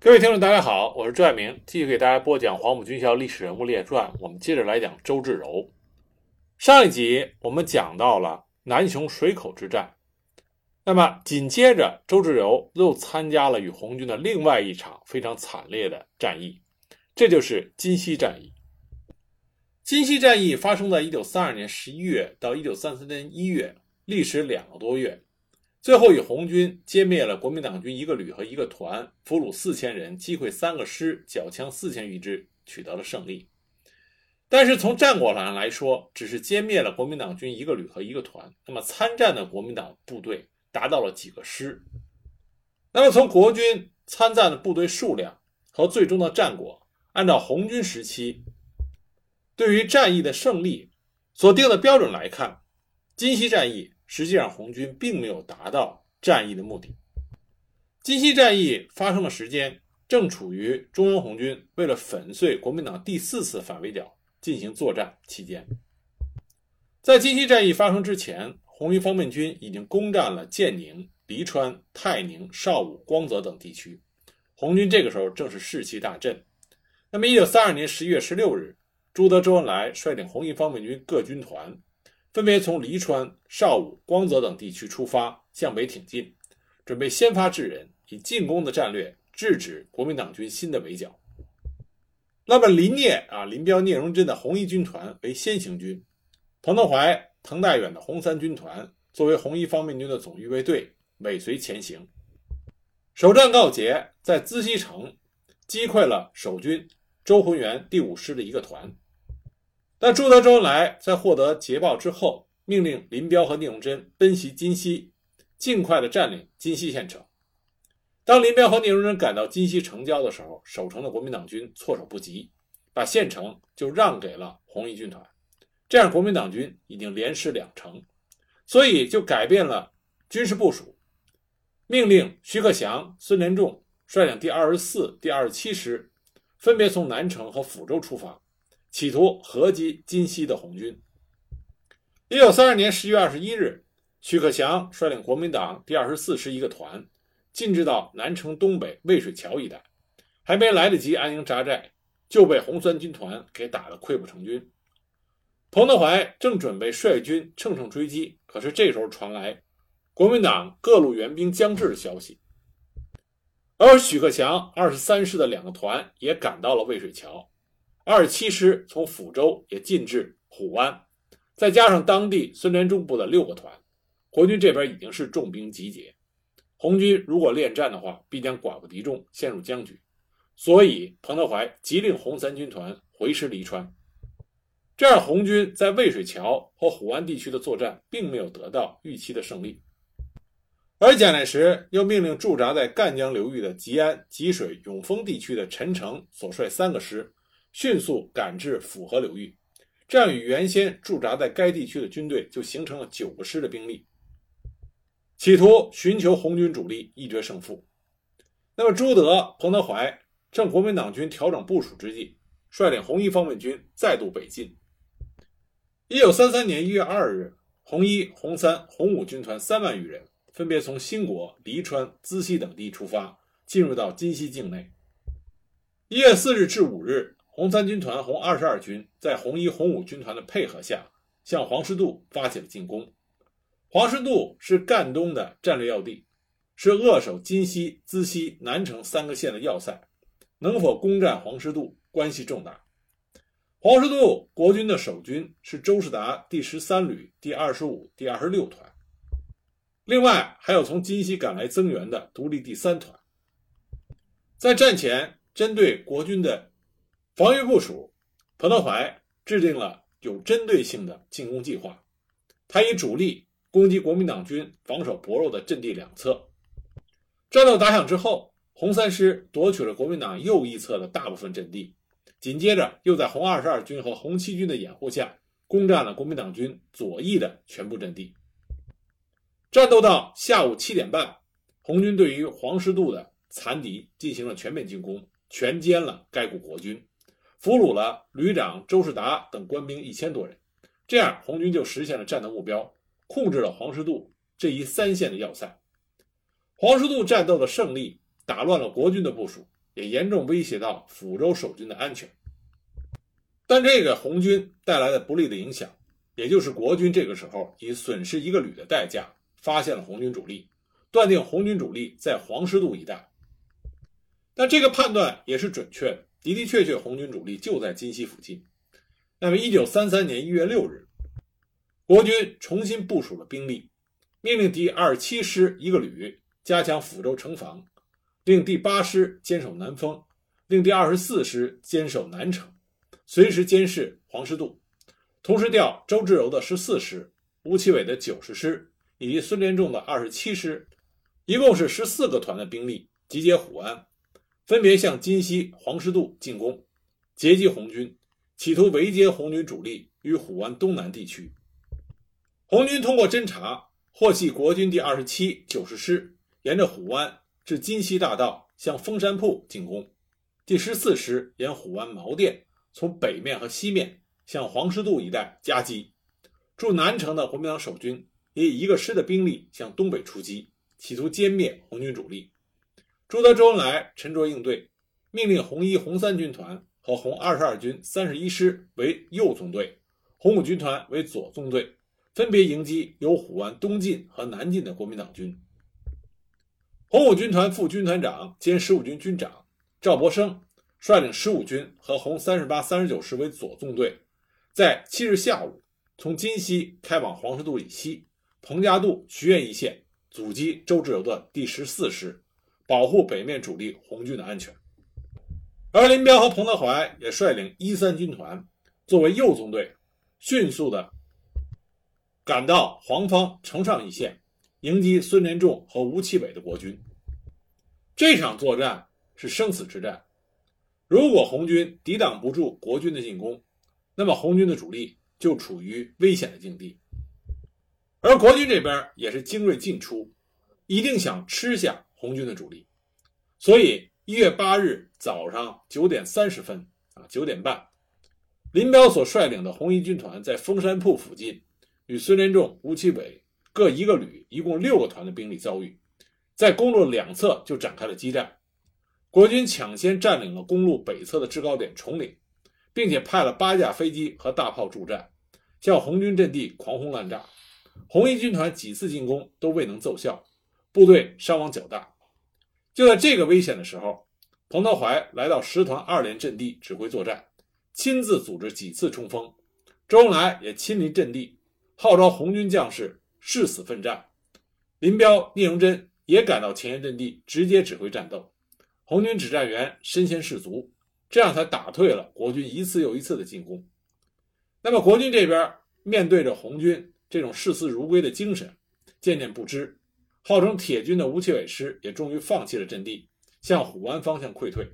各位听众，大家好，我是朱爱明，继续给大家播讲《黄埔军校历史人物列传》。我们接着来讲周至柔。上一集我们讲到了南雄水口之战，那么紧接着周至柔又参加了与红军的另外一场非常惨烈的战役，这就是金溪战役。金溪战役发生在一九三二年十一月到一九三三年一月，历时两个多月。最后以红军歼灭了国民党军一个旅和一个团，俘虏四千人，击溃三个师，缴枪四千余支，取得了胜利。但是从战果上来说，只是歼灭了国民党军一个旅和一个团，那么参战的国民党部队达到了几个师？那么从国军参战的部队数量和最终的战果，按照红军时期对于战役的胜利所定的标准来看，金溪战役。实际上，红军并没有达到战役的目的。金溪战役发生的时间正处于中央红军为了粉碎国民党第四次反围剿进行作战期间。在金溪战役发生之前，红一方面军已经攻占了建宁、黎川、泰宁、邵武、光泽等地区，红军这个时候正是士气大振。那么，一九三二年十一月十六日，朱德、周恩来率领红一方面军各军团。分别从黎川、邵武、光泽等地区出发，向北挺进，准备先发制人，以进攻的战略制止国民党军新的围剿。那么，林聂啊，林彪、聂荣臻的红一军团为先行军，彭德怀、滕代远的红三军团作为红一方面军的总预备队尾随前行。首战告捷，在资溪城击溃了守军周浑元第五师的一个团。但朱德、周恩来在获得捷报之后，命令林彪和聂荣臻奔袭金溪，尽快的占领金溪县城。当林彪和聂荣臻赶到金溪城郊的时候，守城的国民党军措手不及，把县城就让给了红一军团。这样，国民党军已经连失两城，所以就改变了军事部署，命令徐克祥、孙连仲率领第二十四、第二十七师，分别从南城和抚州出发。企图合击金溪的红军。一九三二年十月二十一日，徐克强率领国民党第二十四师一个团进至到南城东北渭水桥一带，还没来得及安营扎寨，就被红三军团给打得溃不成军。彭德怀正准备率军乘胜追击，可是这时候传来国民党各路援兵将至的消息，而许克强二十三师的两个团也赶到了渭水桥。二十七师从抚州也进至虎湾，再加上当地孙连仲部的六个团，国军这边已经是重兵集结。红军如果恋战的话，必将寡不敌众，陷入僵局。所以彭德怀急令红三军团回师黎川。这样，红军在渭水桥和虎湾地区的作战并没有得到预期的胜利。而蒋介石又命令驻扎在赣江流域的吉安、吉水、永丰地区的陈诚所率三个师。迅速赶至抚河流域，这样与原先驻扎在该地区的军队就形成了九个师的兵力，企图寻求红军主力一决胜负。那么朱德、彭德怀趁国民党军调整部署之际，率领红一方面军再度北进。一九三三年一月二日，红一、红三、红五军团三万余人，分别从兴国、黎川、资溪等地出发，进入到金溪境内。一月四日至五日。红三军团、红二十二军在红一、红五军团的配合下，向黄石渡发起了进攻。黄石渡是赣东的战略要地，是扼守金溪、资溪、南城三个县的要塞。能否攻占黄石渡，关系重大。黄石渡国军的守军是周士达第十三旅第二十五、第二十六团，另外还有从金溪赶来增援的独立第三团。在战前，针对国军的。防御部署，彭德怀制定了有针对性的进攻计划。他以主力攻击国民党军防守薄弱的阵地两侧。战斗打响之后，红三师夺取了国民党右翼侧的大部分阵地，紧接着又在红二十二军和红七军的掩护下，攻占了国民党军左翼的全部阵地。战斗到下午七点半，红军对于黄石渡的残敌进行了全面进攻，全歼了该股国军。俘虏了旅长周士达等官兵一千多人，这样红军就实现了战斗目标，控制了黄石渡这一三线的要塞。黄石渡战斗的胜利打乱了国军的部署，也严重威胁到抚州守军的安全。但这个红军带来的不利的影响，也就是国军这个时候以损失一个旅的代价发现了红军主力，断定红军主力在黄石渡一带。但这个判断也是准确的，的的确确红军主力就在金溪附近。那么，一九三三年一月六日，国军重新部署了兵力，命令第二十七师一个旅加强抚州城防，令第八师坚守南丰，令第二十四师坚守南城，随时监视黄石渡。同时调周至柔的十四师、吴奇伟的九十师以及孙连仲的二十七师，一共是十四个团的兵力集结虎安，分别向金溪、黄石渡进攻，截击红军。企图围歼红军主力于虎湾东南地区。红军通过侦察获悉，国军第二十七、九十师沿着虎湾至金溪大道向峰山铺进攻，第十四师沿虎湾毛店从北面和西面向黄石渡一带夹击。驻南城的国民党守军也以一个师的兵力向东北出击，企图歼灭红军主力。朱德、周恩来沉着应对，命令红一、红三军团。和红二十二军三十一师为右纵队，红五军团为左纵队，分别迎击由虎湾东进和南进的国民党军。红五军团副军团长兼十五军军长赵博生率领十五军和红三十八、三十九师为左纵队，在七日下午从金溪开往黄石渡以西、彭家渡、徐苑一线阻击周至柔的第十四师，保护北面主力红军的安全。而林彪和彭德怀也率领一三军团作为右纵队，迅速的赶到黄方城上一线，迎击孙连仲和吴奇伟的国军。这场作战是生死之战，如果红军抵挡不住国军的进攻，那么红军的主力就处于危险的境地。而国军这边也是精锐尽出，一定想吃下红军的主力，所以。一月八日早上九点三十分，啊，九点半，林彪所率领的红一军团在封山铺附近，与孙连仲、吴奇伟各一个旅，一共六个团的兵力遭遇，在公路两侧就展开了激战。国军抢先占领了公路北侧的制高点崇岭，并且派了八架飞机和大炮助战，向红军阵地狂轰滥炸。红一军团几次进攻都未能奏效，部队伤亡较大。就在这个危险的时候，彭德怀来到十团二连阵地指挥作战，亲自组织几次冲锋。周恩来也亲临阵地，号召红军将士誓死奋战。林彪、聂荣臻也赶到前沿阵地，直接指挥战斗。红军指战员身先士卒，这样才打退了国军一次又一次的进攻。那么，国军这边面对着红军这种视死如归的精神，渐渐不支。号称铁军的吴奇伟师也终于放弃了阵地，向虎湾方向溃退。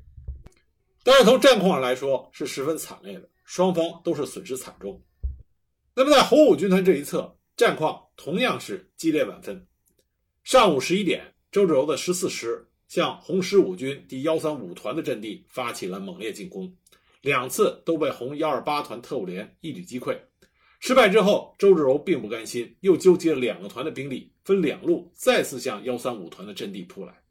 但是从战况上来说是十分惨烈的，双方都是损失惨重。那么在红五军团这一侧，战况同样是激烈万分。上午十一点，周至柔的十四师向红十五军第幺三五团的阵地发起了猛烈进攻，两次都被红幺二八团特务连一举击溃。失败之后，周至柔并不甘心，又纠集了两个团的兵力，分两路再次向幺三五团的阵地扑来。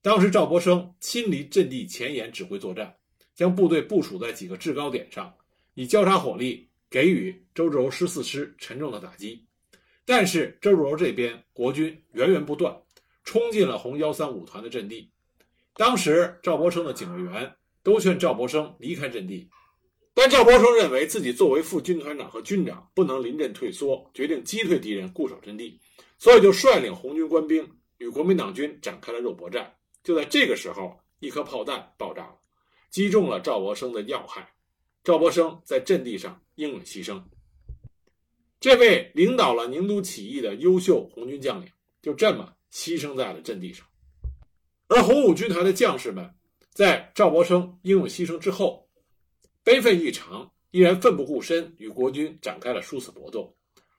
当时赵博生亲临阵地前沿指挥作战，将部队部署在几个制高点上，以交叉火力给予周至柔十四师沉重的打击。但是周至柔这边国军源源不断，冲进了红幺三五团的阵地。当时赵博生的警卫员都劝赵博生离开阵地。但赵博生认为自己作为副军团长和军长，不能临阵退缩，决定击退敌人，固守阵地，所以就率领红军官兵与国民党军展开了肉搏战。就在这个时候，一颗炮弹爆炸了，击中了赵博生的要害。赵博生在阵地上英勇牺牲。这位领导了宁都起义的优秀红军将领，就这么牺牲在了阵地上。而红五军团的将士们，在赵博生英勇牺牲之后，悲愤异常，依然奋不顾身与国军展开了殊死搏斗。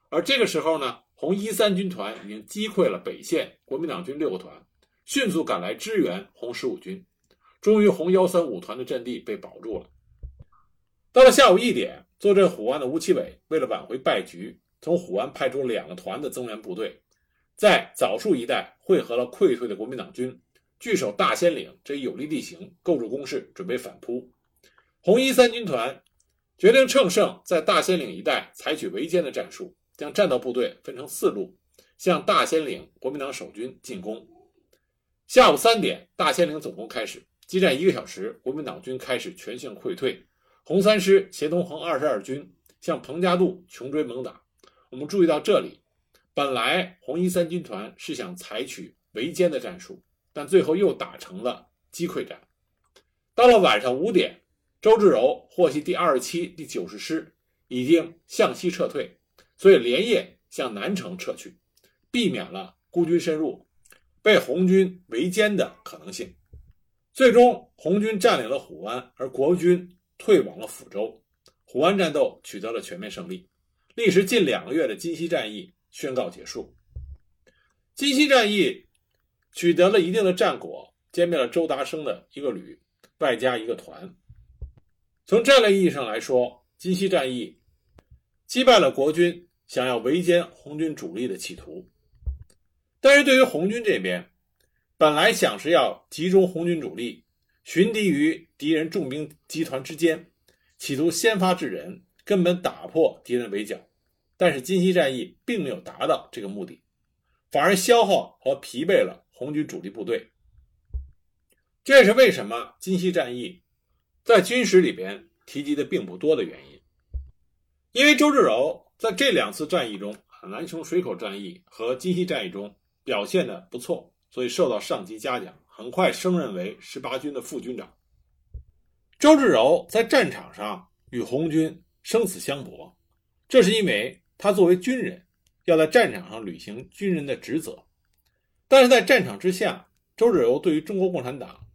而这个时候呢，红一三军团已经击溃了北线国民党军六个团，迅速赶来支援红十五军。终于，红幺三五团的阵地被保住了。到了下午一点，坐镇虎湾的吴奇伟为了挽回败局，从虎湾派出两个团的增援部队，在枣树一带汇合了溃退的国民党军，据守大仙岭这一有利地形，构筑工事，准备反扑。红一三军团决定乘胜在大仙岭一带采取围歼的战术，将战斗部队分成四路，向大兴岭国民党守军进攻。下午三点，大兴岭总攻开始，激战一个小时，国民党军开始全线溃退。红三师协同红二十二军向彭家渡穷追猛打。我们注意到这里，本来红一三军团是想采取围歼的战术，但最后又打成了击溃战。到了晚上五点，周至柔获悉第二十七、第九十师已经向西撤退，所以连夜向南城撤去，避免了孤军深入。被红军围歼的可能性，最终红军占领了虎湾，而国军退往了抚州。虎湾战斗取得了全面胜利，历时近两个月的金溪战役宣告结束。金溪战役取得了一定的战果，歼灭了周达生的一个旅，外加一个团。从战略意义上来说，金溪战役击败了国军想要围歼红军主力的企图。但是对于红军这边，本来想是要集中红军主力，寻敌于敌人重兵集团之间，企图先发制人，根本打破敌人围剿。但是金溪战役并没有达到这个目的，反而消耗和疲惫了红军主力部队。这也是为什么金溪战役在军史里边提及的并不多的原因。因为周至柔在这两次战役中，南雄水口战役和金溪战役中。表现的不错，所以受到上级嘉奖，很快升任为十八军的副军长。周至柔在战场上与红军生死相搏，这是因为他作为军人要在战场上履行军人的职责。但是在战场之下，周至柔对于中国共产党，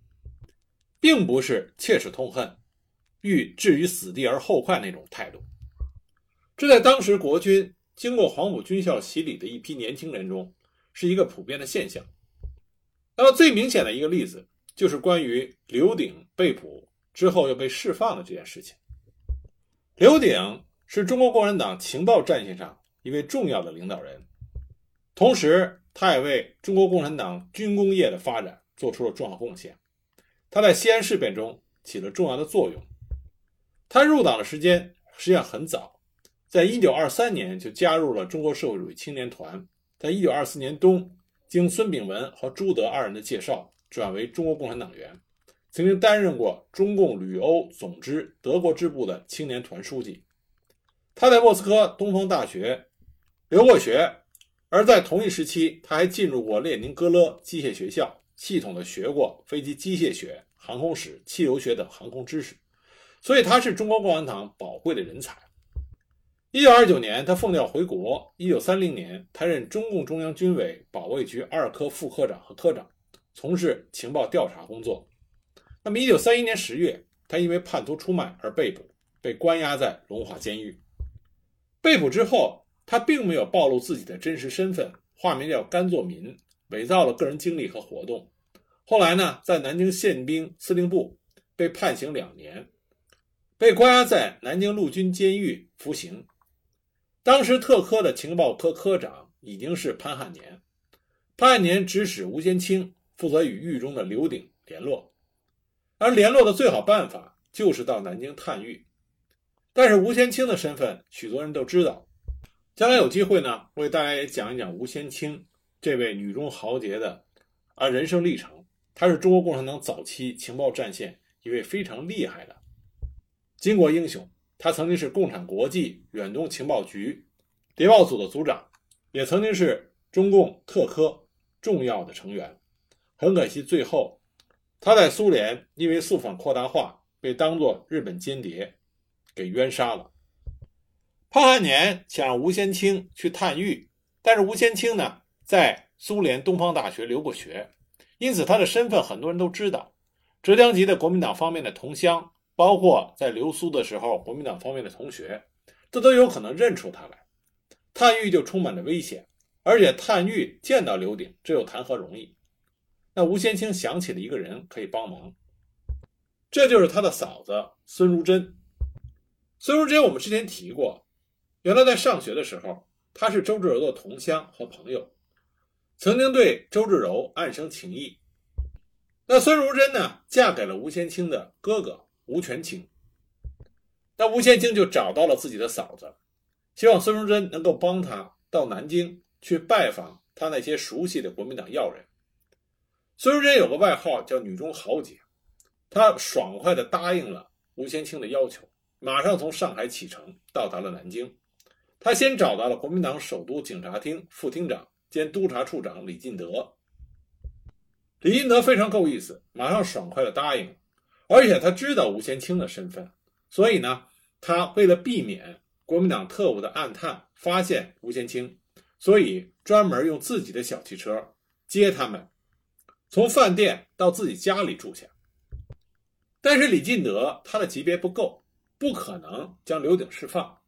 并不是切齿痛恨、欲置于死地而后快那种态度。这在当时国军经过黄埔军校洗礼的一批年轻人中。是一个普遍的现象。那么最明显的一个例子，就是关于刘鼎被捕之后又被释放的这件事情。刘鼎是中国共产党情报战线上一位重要的领导人，同时他也为中国共产党军工业的发展做出了重要贡献。他在西安事变中起了重要的作用。他入党的时间实际上很早，在一九二三年就加入了中国社会主义青年团。在一九二四年冬，经孙炳文和朱德二人的介绍，转为中国共产党员，曾经担任过中共旅欧总支德国支部的青年团书记。他在莫斯科东方大学留过学，而在同一时期，他还进入过列宁格勒机械学校，系统的学过飞机机械学、航空史、汽油学等航空知识，所以他是中国共产党宝贵的人才。一九二九年，他奉调回国。一九三零年，他任中共中央军委保卫局二科副科长和科长，从事情报调查工作。那么，一九三一年十月，他因为叛徒出卖而被捕，被关押在龙华监狱。被捕之后，他并没有暴露自己的真实身份，化名叫甘作民，伪造了个人经历和活动。后来呢，在南京宪兵司令部被判刑两年，被关押在南京陆军监狱服刑。当时特科的情报科科长已经是潘汉年，潘汉年指使吴先清负责与狱中的刘鼎联络，而联络的最好办法就是到南京探狱。但是吴先清的身份许多人都知道，将来有机会呢，我给大家也讲一讲吴先清这位女中豪杰的啊人生历程。他是中国共产党早期情报战线一位非常厉害的巾帼英雄。他曾经是共产国际远东情报局谍报组的组长，也曾经是中共特科重要的成员。很可惜，最后他在苏联因为肃反扩大化，被当作日本间谍给冤杀了。潘汉年想让吴先清去探狱，但是吴先清呢在苏联东方大学留过学，因此他的身份很多人都知道。浙江籍的国民党方面的同乡。包括在留苏的时候，国民党方面的同学，这都有可能认出他来。探狱就充满着危险，而且探狱见到刘鼎，这又谈何容易？那吴先清想起了一个人可以帮忙，这就是他的嫂子孙如珍。孙如珍我们之前提过，原来在上学的时候，他是周至柔的同乡和朋友，曾经对周至柔暗生情意。那孙如珍呢，嫁给了吴先清的哥哥吴全清。那吴先清就找到了自己的嫂子，希望孙如珍能够帮他到南京去拜访他那些熟悉的国民党要人。孙如珍有个外号叫“女中豪杰”，她爽快地答应了吴先清的要求，马上从上海启程，到达了南京。他先找到了国民党首都警察厅副厅长兼督察处长李进德。李进德非常够意思，马上爽快地答应，而且他知道吴先清的身份，所以呢，他为了避免国民党特务的暗探发现吴先清，所以专门用自己的小汽车接他们。从饭店到自己家里住下，但是李进德他的级别不够，不可能将刘鼎释放。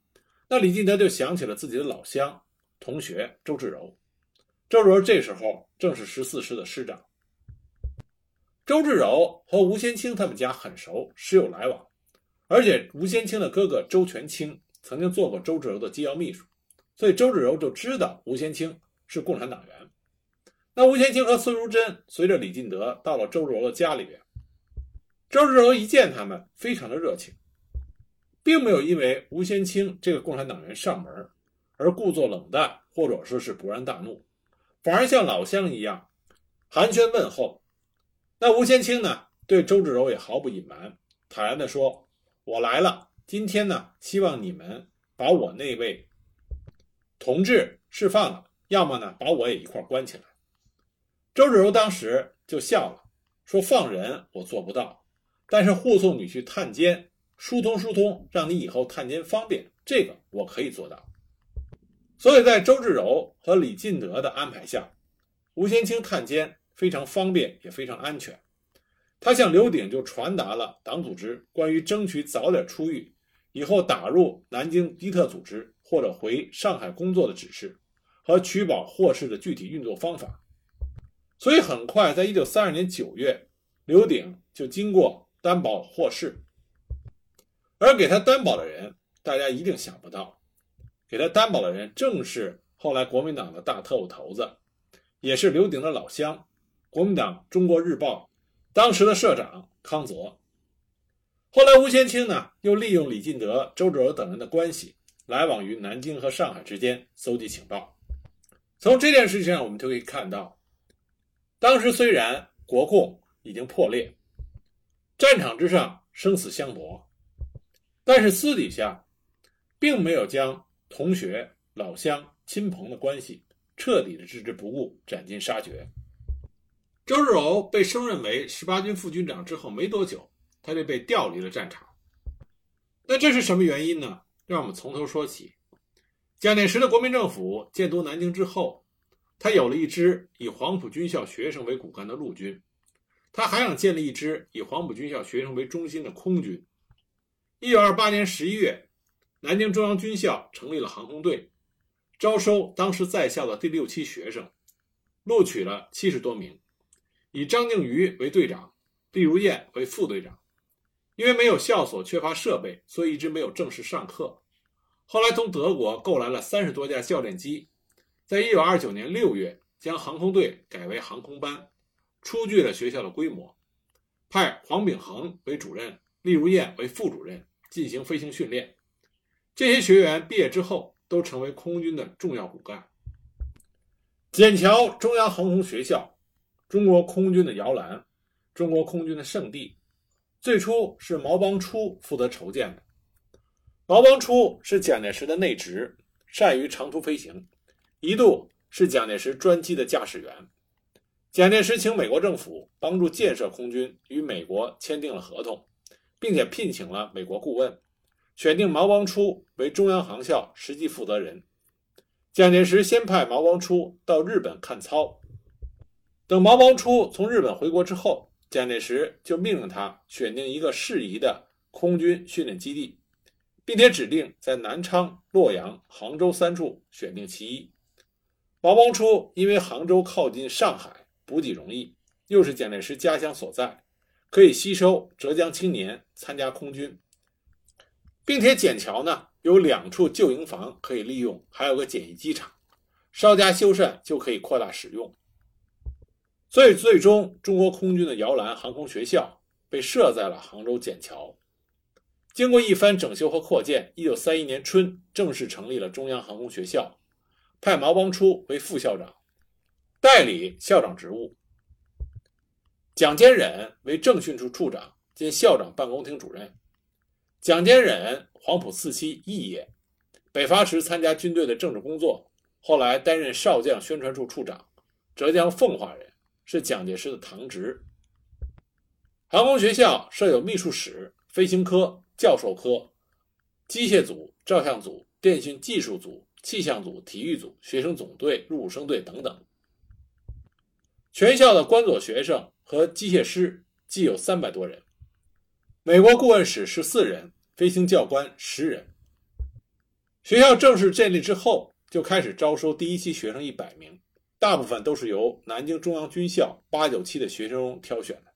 那李进德就想起了自己的老乡同学周志柔。周志柔这时候正是十四师的师长。周志柔和吴先清他们家很熟，时有来往，而且吴先清的哥哥周全清曾经做过周志柔的机要秘书，所以周志柔就知道吴先清是共产党员。那吴先清和孙如珍随着李进德到了周志柔的家里边，周志柔一见他们，非常的热情，并没有因为吴先清这个共产党员上门而故作冷淡，或者说是勃然大怒，反而像老乡一样寒暄问候。那吴先清呢，对周志柔也毫不隐瞒，坦然地说：“我来了，今天呢，希望你们把我那位同志释放了，要么呢，把我也一块关起来。”周志柔当时就笑了，说：“放人我做不到，但是护送你去探监，疏通疏通，让你以后探监方便，这个我可以做到。”所以在周志柔和李进德的安排下，吴先清探监非常方便，也非常安全。他向刘鼎就传达了党组织关于争取早点出狱，以后打入南京敌特组织或者回上海工作的指示，和取保获释的具体运作方法。所以很快，在一九三二年九月，刘鼎就经过担保获释。而给他担保的人，大家一定想不到，给他担保的人正是后来国民党的大特务头子，也是刘鼎的老乡，国民党《中国日报》当时的社长康泽。后来，吴先清呢，又利用李进德、周志柔等人的关系，来往于南京和上海之间，搜集情报。从这件事情上，我们就可以看到。当时虽然国共已经破裂，战场之上生死相搏，但是私底下并没有将同学、老乡、亲朋的关系彻底的置之不顾、斩尽杀绝。周日柔被升任为十八军副军长之后没多久，他就被调离了战场。那这是什么原因呢？让我们从头说起。蒋介石的国民政府建都南京之后。他有了一支以黄埔军校学生为骨干的陆军，他还想建立一支以黄埔军校学生为中心的空军。一九二八年十一月，南京中央军校成立了航空队，招收当时在校的第六期学生，录取了七十多名，以张静瑜为队长，毕如燕为副队长。因为没有校所，缺乏设备，所以一直没有正式上课。后来从德国购来了三十多架教练机。在一九二九年六月，将航空队改为航空班，初具了学校的规模，派黄秉衡为主任，厉如燕为副主任进行飞行训练。这些学员毕业之后，都成为空军的重要骨干。笕桥中央航空学校，中国空军的摇篮，中国空军的圣地，最初是毛邦初负责筹建的。毛邦初是蒋介石的内侄，善于长途飞行。一度是蒋介石专机的驾驶员，蒋介石请美国政府帮助建设空军，与美国签订了合同，并且聘请了美国顾问，选定毛邦初为中央航校实际负责人。蒋介石先派毛邦初到日本看操，等毛邦初从日本回国之后，蒋介石就命令他选定一个适宜的空军训练基地，并且指定在南昌、洛阳、杭州三处选定其一。毛邦初因为杭州靠近上海，补给容易，又是蒋介石家乡所在，可以吸收浙江青年参加空军，并且笕桥呢有两处旧营房可以利用，还有个简易机场，稍加修缮就可以扩大使用。所以最终中国空军的摇篮航空学校被设在了杭州笕桥。经过一番整修和扩建，一九三一年春正式成立了中央航空学校，派毛邦初为副校长，代理校长职务。蒋坚忍为政训处处长兼校长办公厅主任。蒋坚忍，黄埔四期义也，北伐时参加军队的政治工作，后来担任少将宣传处处长，浙江奉化人，是蒋介石的堂侄。航空学校设有秘书室、飞行科、教授科、机械组、照相组、电讯技术组、气象组、体育组、学生总队、入伍生队等等。全校的官佐学生和机械师计有三百多人，美国顾问使十四人，飞行教官十人。学校正式建立之后，就开始招收第一期学生一百名，大部分都是由南京中央军校八九期的学生中挑选的，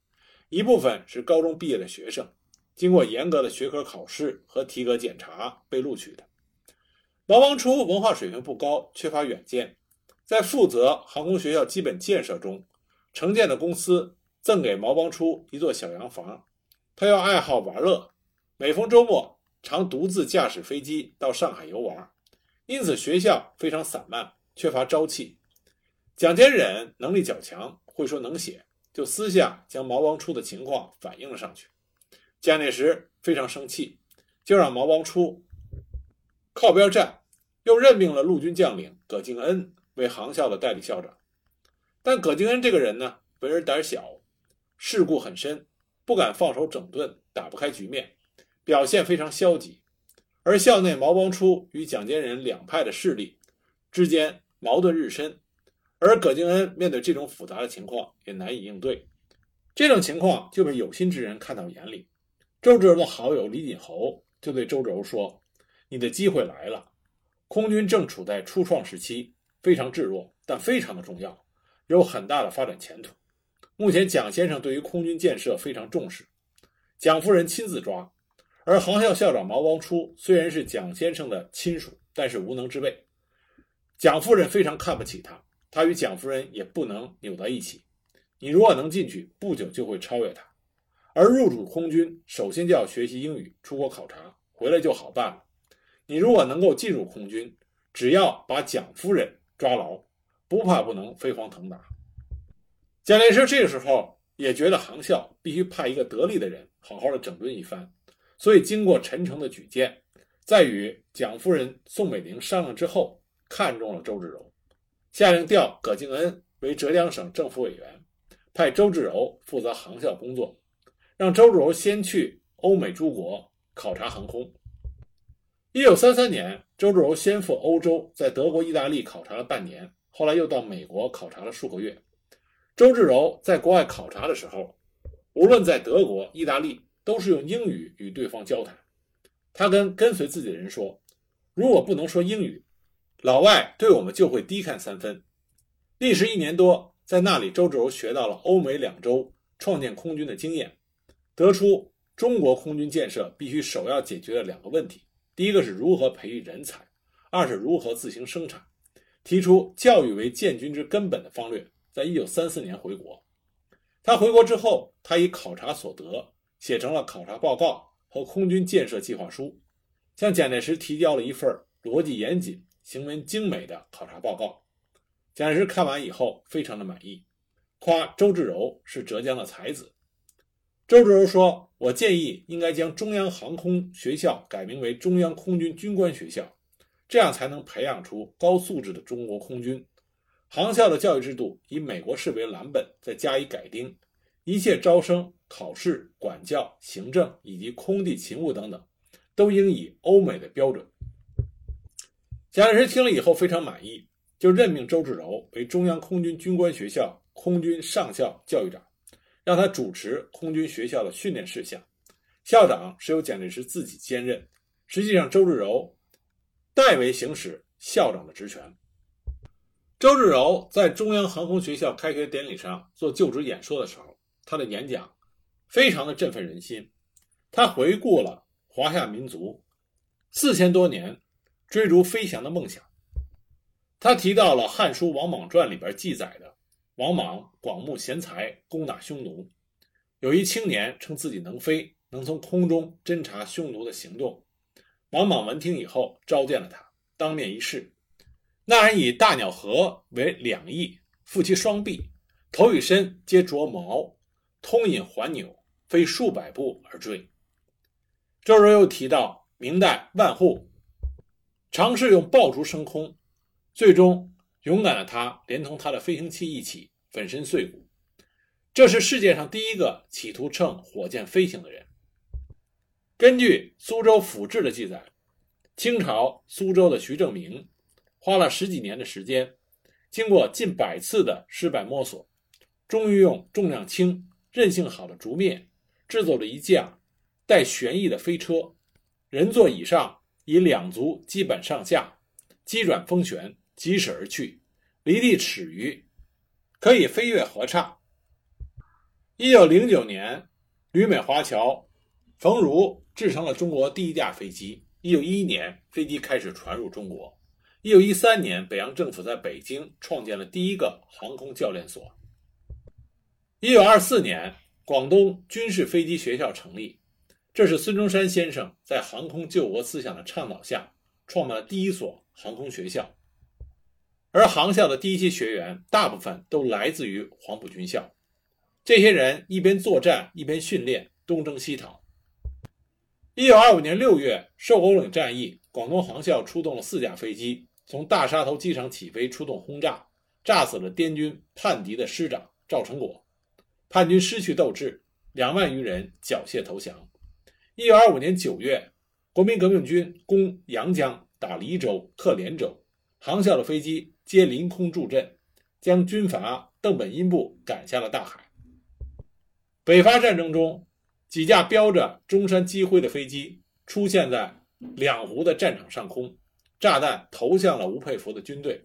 一部分是高中毕业的学生，经过严格的学科考试和体格检查被录取的。毛邦初文化水平不高，缺乏远见，在负责航空学校基本建设中。承建的公司赠给毛邦初一座小洋房，他又爱好玩乐，每逢周末常独自驾驶飞机到上海游玩，因此学校非常散漫，缺乏朝气。蒋坚忍能力较强，会说能写，就私下将毛邦初的情况反映了上去。蒋介石非常生气，就让毛邦初靠边站，又任命了陆军将领葛敬恩为航校的代理校长。但葛敬恩这个人呢，为人胆小，世故很深，不敢放手整顿，打不开局面，表现非常消极。而校内毛邦初与蒋坚忍两派的势力之间矛盾日深，而葛敬恩面对这种复杂的情况也难以应对。这种情况就被有心之人看到眼里。周志柔的好友李锦侯就对周志柔说：“你的机会来了，空军正处在初创时期，非常稚弱，但非常的重要。”有很大的发展前途。目前，蒋先生对于空军建设非常重视，蒋夫人亲自抓。而航校校长毛光初虽然是蒋先生的亲属，但是无能之辈。蒋夫人非常看不起他，他与蒋夫人也不能扭在一起。你如果能进去，不久就会超越他。而入主空军，首先就要学习英语，出国考察，回来就好办了。你如果能够进入空军，只要把蒋夫人抓牢。不怕不能飞黄腾达。蒋介石这个时候也觉得航校必须派一个得力的人好好的整顿一番，所以经过陈诚的举荐，在与蒋夫人宋美龄商量之后，看中了周至柔，下令调葛敬恩为浙江省政府委员，派周至柔负责航校工作，让周至柔先去欧美诸国考察航空。一九三三年，周至柔先赴欧洲，在德国、意大利考察了半年。后来又到美国考察了数个月。周至柔在国外考察的时候，无论在德国、意大利，都是用英语与对方交谈。他跟跟随自己的人说：“如果不能说英语，老外对我们就会低看三分。”历时一年多，在那里，周至柔学到了欧美两周创建空军的经验，得出中国空军建设必须首要解决的两个问题：第一个是如何培育人才，二是如何自行生产。提出教育为建军之根本的方略，在一九三四年回国。他回国之后，他以考察所得写成了考察报告和空军建设计划书，向蒋介石提交了一份逻辑严谨、行文精美的考察报告。蒋介石看完以后非常的满意，夸周至柔是浙江的才子。周至柔说：“我建议应该将中央航空学校改名为中央空军军官学校。”这样才能培养出高素质的中国空军。航校的教育制度以美国式为蓝本，再加以改丁，一切招生、考试、管教、行政以及空地勤务等等，都应以欧美的标准。蒋介石听了以后非常满意，就任命周至柔为中央空军军官学校空军上校教育长，让他主持空军学校的训练事项。校长是由蒋介石自己兼任，实际上周至柔。代为行使校长的职权。周至柔在中央航空学校开学典礼上做就职演说的时候，他的演讲非常的振奋人心。他回顾了华夏民族四千多年追逐飞翔的梦想。他提到了《汉书·王莽传》里边记载的王莽广募贤才，攻打匈奴。有一青年称自己能飞，能从空中侦察匈奴的行动。王莽闻听以后，召见了他，当面一试。那人以大鸟鸻为两翼，负其双臂，头与身皆着毛，通引环钮，飞数百步而坠。周柔又提到明代万户尝试用爆竹升空，最终勇敢的他连同他的飞行器一起粉身碎骨。这是世界上第一个企图乘火箭飞行的人。根据苏州府志的记载，清朝苏州的徐正明花了十几年的时间，经过近百次的失败摸索，终于用重量轻、韧性好的竹篾制作了一架带旋翼的飞车，人坐椅上，以两足基本上下，机转风旋，疾驶而去，离地尺余，可以飞越河岔。一九零九年，旅美华侨冯如。制成了中国第一架飞机。一九一一年，飞机开始传入中国。一九一三年，北洋政府在北京创建了第一个航空教练所。一九二四年，广东军事飞机学校成立，这是孙中山先生在航空救国思想的倡导下创办的第一所航空学校。而航校的第一期学员大部分都来自于黄埔军校，这些人一边作战一边训练，东征西讨。一九二五年六月，寿狗岭战役，广东航校出动了四架飞机，从大沙头机场起飞，出动轰炸，炸死了滇军叛敌的师长赵成果，叛军失去斗志，两万余人缴械投降。一九二五年九月，国民革命军攻阳江，打黎州、克连州，航校的飞机皆临空助阵，将军阀邓本殷部赶下了大海。北伐战争中。几架标着中山机徽的飞机出现在两湖的战场上空，炸弹投向了吴佩孚的军队。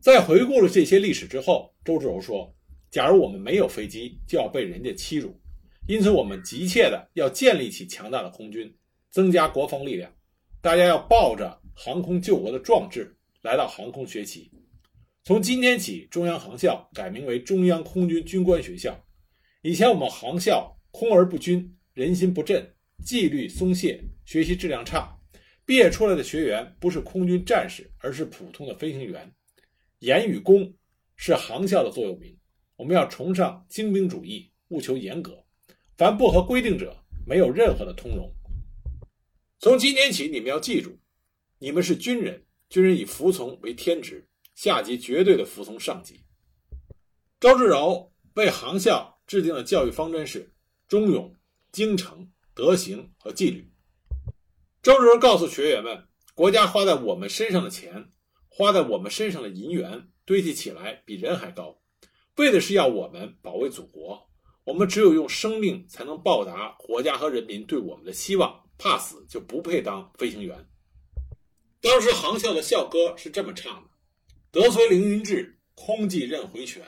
在回顾了这些历史之后，周志柔说：“假如我们没有飞机，就要被人家欺辱。因此，我们急切的要建立起强大的空军，增加国防力量。大家要抱着航空救国的壮志来到航空学习。从今天起，中央航校改名为中央空军军官学校。以前我们航校。”空而不均，人心不振，纪律松懈，学习质量差，毕业出来的学员不是空军战士，而是普通的飞行员。严与公是航校的座右铭。我们要崇尚精兵主义，务求严格，凡不合规定者，没有任何的通融。从今天起，你们要记住，你们是军人，军人以服从为天职，下级绝对的服从上级。周志柔为航校制定的教育方针是。忠勇、精诚、德行和纪律。周志荣告诉学员们：“国家花在我们身上的钱，花在我们身上的银元，堆积起来比人还高，为的是要我们保卫祖国。我们只有用生命才能报答国家和人民对我们的希望。怕死就不配当飞行员。”当时航校的校歌是这么唱的：“德随凌云志，空寂任回旋。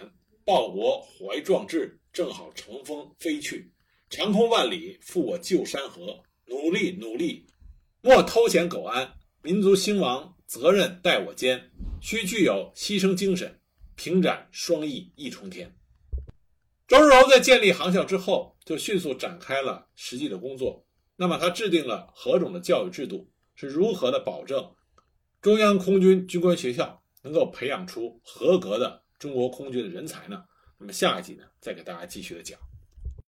报国怀壮志，正好乘风飞去。”长空万里，负我旧山河。努力努力，莫偷闲苟安。民族兴亡，责任在我肩。需具有牺牲精神，平展双翼一冲天。周世荣在建立航校之后，就迅速展开了实际的工作。那么，他制定了何种的教育制度？是如何的保证中央空军军官学校能够培养出合格的中国空军的人才呢？那么，下一集呢，再给大家继续的讲。